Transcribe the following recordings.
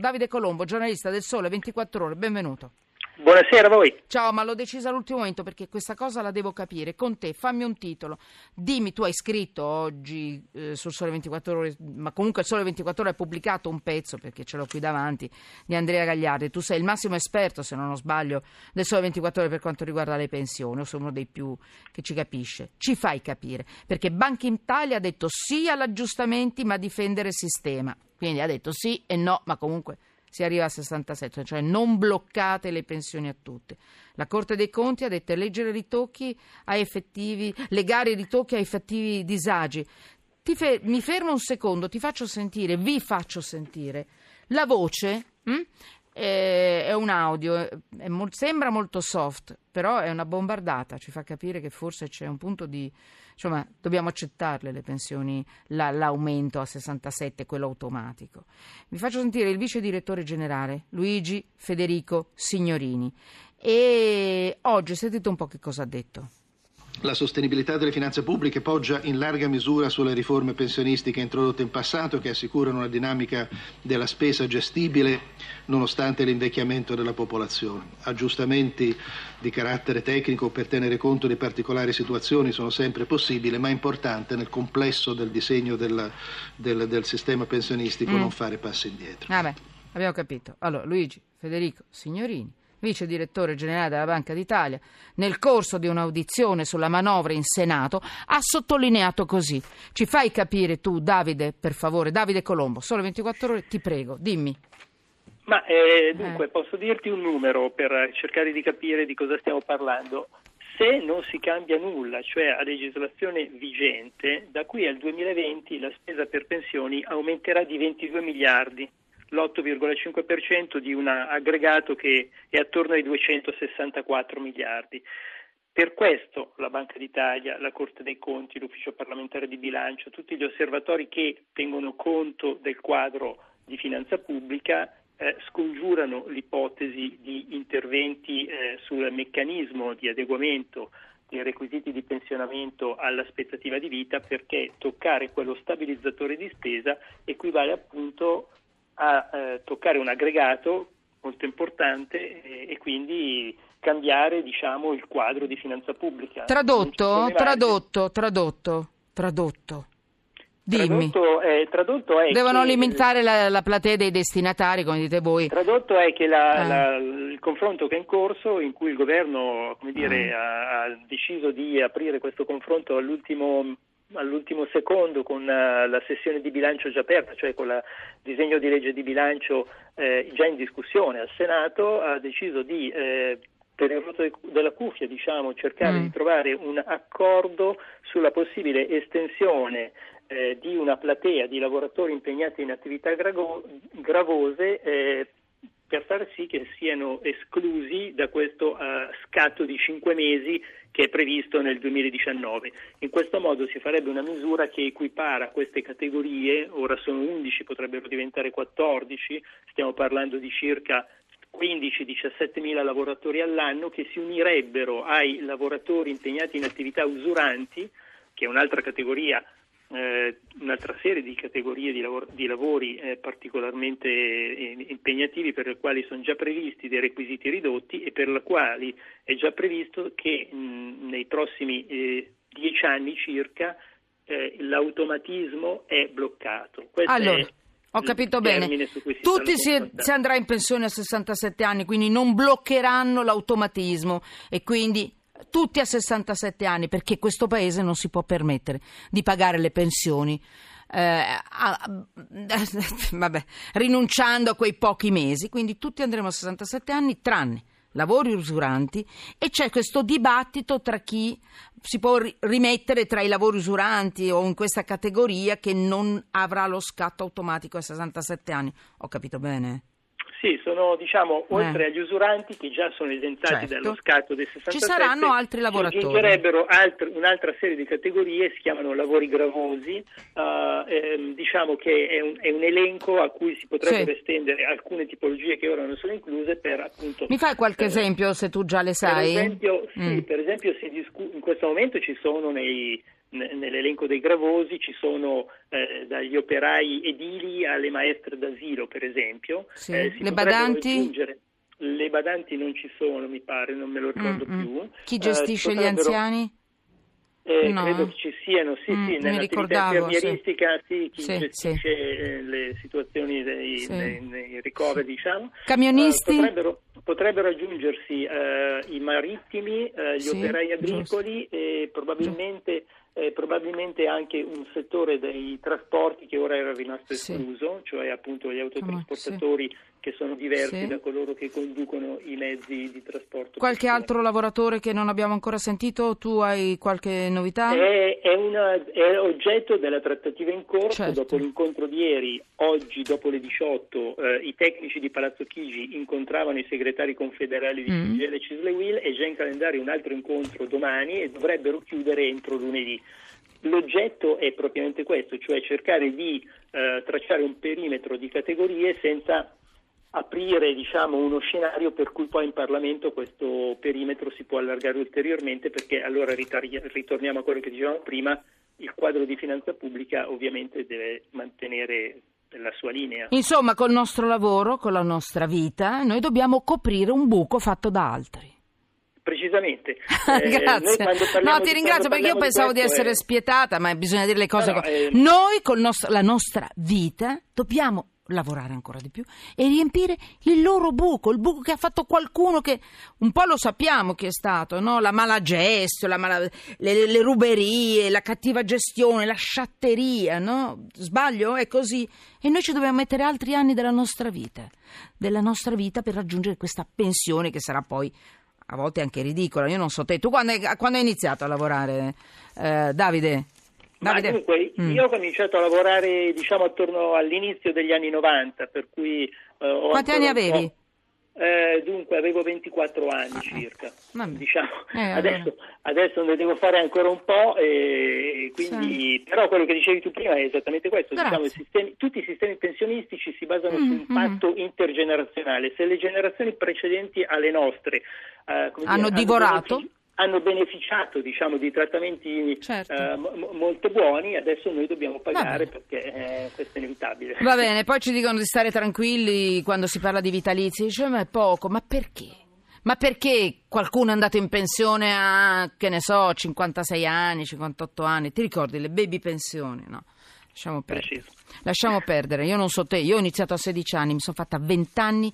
Davide Colombo, giornalista del Sole 24 Ore, benvenuto. Buonasera a voi. Ciao, ma l'ho decisa all'ultimo momento perché questa cosa la devo capire. Con te, fammi un titolo. Dimmi, tu hai scritto oggi eh, sul Sole 24 Ore, ma comunque il Sole 24 Ore ha pubblicato un pezzo, perché ce l'ho qui davanti, di Andrea Gagliardi. Tu sei il massimo esperto, se non ho sbaglio, del Sole 24 Ore per quanto riguarda le pensioni, o sei uno dei più che ci capisce. Ci fai capire, perché Banca Italia ha detto sì agli aggiustamenti, ma difendere il sistema. Quindi ha detto sì e no, ma comunque si arriva a 67, cioè non bloccate le pensioni a tutte. La Corte dei Conti ha detto leggere ritocchi a effettivi, legare i ritocchi a effettivi disagi. Fe- mi fermo un secondo, ti faccio sentire, vi faccio sentire la voce. Hm? è un audio, mo- sembra molto soft, però è una bombardata, ci fa capire che forse c'è un punto di... insomma, dobbiamo accettarle le pensioni, la, l'aumento a 67, quello automatico. Vi faccio sentire il vice direttore generale, Luigi Federico Signorini, e oggi sentite un po' che cosa ha detto. La sostenibilità delle finanze pubbliche poggia in larga misura sulle riforme pensionistiche introdotte in passato che assicurano una dinamica della spesa gestibile nonostante l'invecchiamento della popolazione. Aggiustamenti di carattere tecnico per tenere conto di particolari situazioni sono sempre possibili, ma è importante nel complesso del disegno del, del, del sistema pensionistico mm. non fare passi indietro. Vabbè, abbiamo capito. Allora, Luigi, Federico, Signorini vice direttore generale della Banca d'Italia, nel corso di un'audizione sulla manovra in Senato, ha sottolineato così. Ci fai capire tu, Davide, per favore, Davide Colombo, solo 24 ore, ti prego, dimmi. Ma eh, dunque, eh. posso dirti un numero per cercare di capire di cosa stiamo parlando. Se non si cambia nulla, cioè a legislazione vigente, da qui al 2020 la spesa per pensioni aumenterà di 22 miliardi l'8,5% di un aggregato che è attorno ai 264 miliardi. Per questo la Banca d'Italia, la Corte dei Conti, l'Ufficio parlamentare di bilancio, tutti gli osservatori che tengono conto del quadro di finanza pubblica eh, scongiurano l'ipotesi di interventi eh, sul meccanismo di adeguamento dei requisiti di pensionamento all'aspettativa di vita perché toccare quello stabilizzatore di spesa equivale appunto a eh, toccare un aggregato molto importante e, e quindi cambiare diciamo, il quadro di finanza pubblica. Tradotto, tradotto, tradotto, tradotto. Dimmi. Tradotto è, tradotto è Devono che, limitare la, la, platea dei destinatari, come dite voi. Tradotto è che la, ah. la, il confronto che è in corso, in cui il governo dire, ah. ha, ha, deciso di aprire questo confronto all'ultimo all'ultimo secondo con uh, la sessione di bilancio già aperta, cioè con il disegno di legge di bilancio eh, già in discussione al Senato, ha deciso di eh, per il rotto della cuffia diciamo, cercare mm. di trovare un accordo sulla possibile estensione eh, di una platea di lavoratori impegnati in attività grago- gravose eh, per far sì che siano esclusi da questo uh, scatto di cinque mesi che è previsto nel 2019. In questo modo si farebbe una misura che equipara queste categorie, ora sono 11, potrebbero diventare 14, stiamo parlando di circa 15-17 mila lavoratori all'anno che si unirebbero ai lavoratori impegnati in attività usuranti, che è un'altra categoria eh, un'altra serie di categorie di, lavoro, di lavori eh, particolarmente eh, impegnativi per le quali sono già previsti dei requisiti ridotti e per le quali è già previsto che mh, nei prossimi eh, dieci anni circa eh, l'automatismo è bloccato. Questo allora. È ho capito bene. Tutti si, si, andrà in pensione a 67 anni, quindi non bloccheranno l'automatismo e quindi tutti a 67 anni, perché questo paese non si può permettere di pagare le pensioni. Eh, a, vabbè, rinunciando a quei pochi mesi, quindi tutti andremo a 67 anni, tranne lavori usuranti e c'è questo dibattito tra chi si può rimettere tra i lavori usuranti o in questa categoria che non avrà lo scatto automatico a 67 anni. Ho capito bene? Sì, sono diciamo oltre eh. agli usuranti che già sono esentati certo. dallo scatto del 67 ci saranno altri lavoratori. Aggiungerebbero altri, un'altra serie di categorie, si chiamano lavori gravosi, uh, ehm, diciamo che è un, è un, elenco a cui si potrebbero sì. estendere alcune tipologie che ora non sono incluse per appunto... Mi fai qualche eh, esempio se tu già le sai? Per esempio, mm. sì, per esempio discu- in questo momento ci sono nei nell'elenco dei gravosi ci sono eh, dagli operai edili alle maestre d'asilo, per esempio. Sì. Eh, le badanti? Le badanti non ci sono, mi pare, non me lo ricordo mm-hmm. più. Chi gestisce eh, gli anziani? Eh, no. Credo che ci siano, sì, mm, sì, nell'attività infermieristica sì. sì, chi sì, gestisce. Eh, le situazioni dei, dei, dei ricoveri, diciamo. Camionisti? Uh, potrebbero, potrebbero, aggiungersi i marittimi, gli operai agricoli e probabilmente eh, probabilmente anche un settore dei trasporti che ora era rimasto escluso, sì. cioè appunto gli autotrasportatori sì. Che sono diversi sì. da coloro che conducono i mezzi di trasporto. Qualche altro lavoratore che non abbiamo ancora sentito? Tu hai qualche novità? È, è, una, è oggetto della trattativa in corso certo. dopo l'incontro di ieri. Oggi, dopo le 18, eh, i tecnici di Palazzo Chigi incontravano i segretari confederali di mm. CGL e Cislewil e già in calendario un altro incontro domani e dovrebbero chiudere entro lunedì. L'oggetto è propriamente questo, cioè cercare di eh, tracciare un perimetro di categorie senza aprire diciamo, uno scenario per cui poi in Parlamento questo perimetro si può allargare ulteriormente perché allora ritorniamo a quello che dicevamo prima, il quadro di finanza pubblica ovviamente deve mantenere la sua linea. Insomma, col nostro lavoro, con la nostra vita, noi dobbiamo coprire un buco fatto da altri. Precisamente. Eh, Grazie. No, ti ringrazio perché io pensavo di, di essere è... spietata, ma bisogna dire le cose. No, no, eh... Noi, con nost- la nostra vita, dobbiamo lavorare ancora di più e riempire il loro buco, il buco che ha fatto qualcuno che un po' lo sappiamo che è stato, no? la mala gestione, la mala, le, le, ruberie, la cattiva gestione, la sciatteria, no? sbaglio? È così. E noi ci dobbiamo mettere altri anni della nostra vita, della nostra vita per raggiungere questa pensione che sarà poi a volte anche ridicola. Io non so te, tu quando hai iniziato a lavorare, eh, Davide? Davide. dunque, mm. io ho cominciato a lavorare diciamo attorno all'inizio degli anni 90, per cui... Eh, Quanti anni avevi? Eh, dunque avevo 24 anni ah, circa, diciamo. eh, adesso, adesso, ne devo fare ancora un po', e, quindi, sì. però quello che dicevi tu prima è esattamente questo, diciamo, i sistemi, tutti i sistemi pensionistici si basano mm, su un mm. patto mm. intergenerazionale, se le generazioni precedenti alle nostre eh, hanno dire, divorato... Hanno beneficiato diciamo, di trattamenti certo. eh, m- molto buoni, adesso noi dobbiamo pagare perché eh, questo è inevitabile. Va bene, poi ci dicono di stare tranquilli quando si parla di vitalizi, dice ma è poco, ma perché? Ma perché qualcuno è andato in pensione a, che ne so, 56 anni, 58 anni? Ti ricordi le baby pensioni, no? Lasciamo perdere. Lasciamo perdere. Io non so te, io ho iniziato a 16 anni, mi sono fatta 20 anni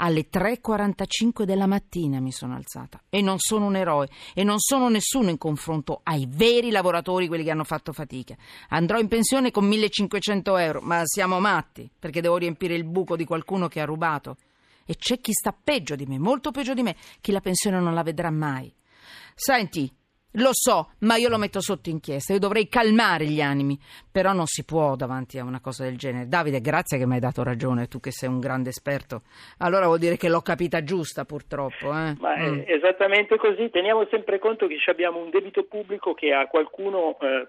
alle 3.45 della mattina mi sono alzata e non sono un eroe e non sono nessuno in confronto ai veri lavoratori, quelli che hanno fatto fatica. Andrò in pensione con 1500 euro, ma siamo matti perché devo riempire il buco di qualcuno che ha rubato. E c'è chi sta peggio di me, molto peggio di me, chi la pensione non la vedrà mai. Senti, lo so, ma io lo metto sotto inchiesta. Io dovrei calmare gli animi, però non si può davanti a una cosa del genere. Davide, grazie che mi hai dato ragione, tu che sei un grande esperto. Allora vuol dire che l'ho capita giusta, purtroppo. Eh? Ma mm. esattamente così. Teniamo sempre conto che abbiamo un debito pubblico che a qualcuno eh,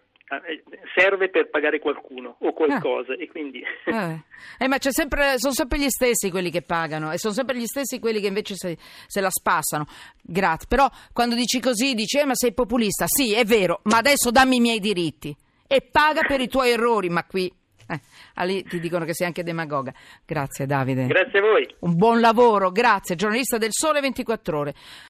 serve per pagare qualcuno o qualcosa eh. e quindi... Eh. eh ma sempre, sono sempre gli stessi quelli che pagano e sono sempre gli stessi quelli che invece se, se la spassano. Grazie. Però quando dici così dici eh, ma sei populista. Sì, è vero, ma adesso dammi i miei diritti e paga per i tuoi errori, ma qui... Eh, lì ti dicono che sei anche demagoga. Grazie Davide. Grazie a voi. Un buon lavoro, grazie. Giornalista del Sole 24 Ore.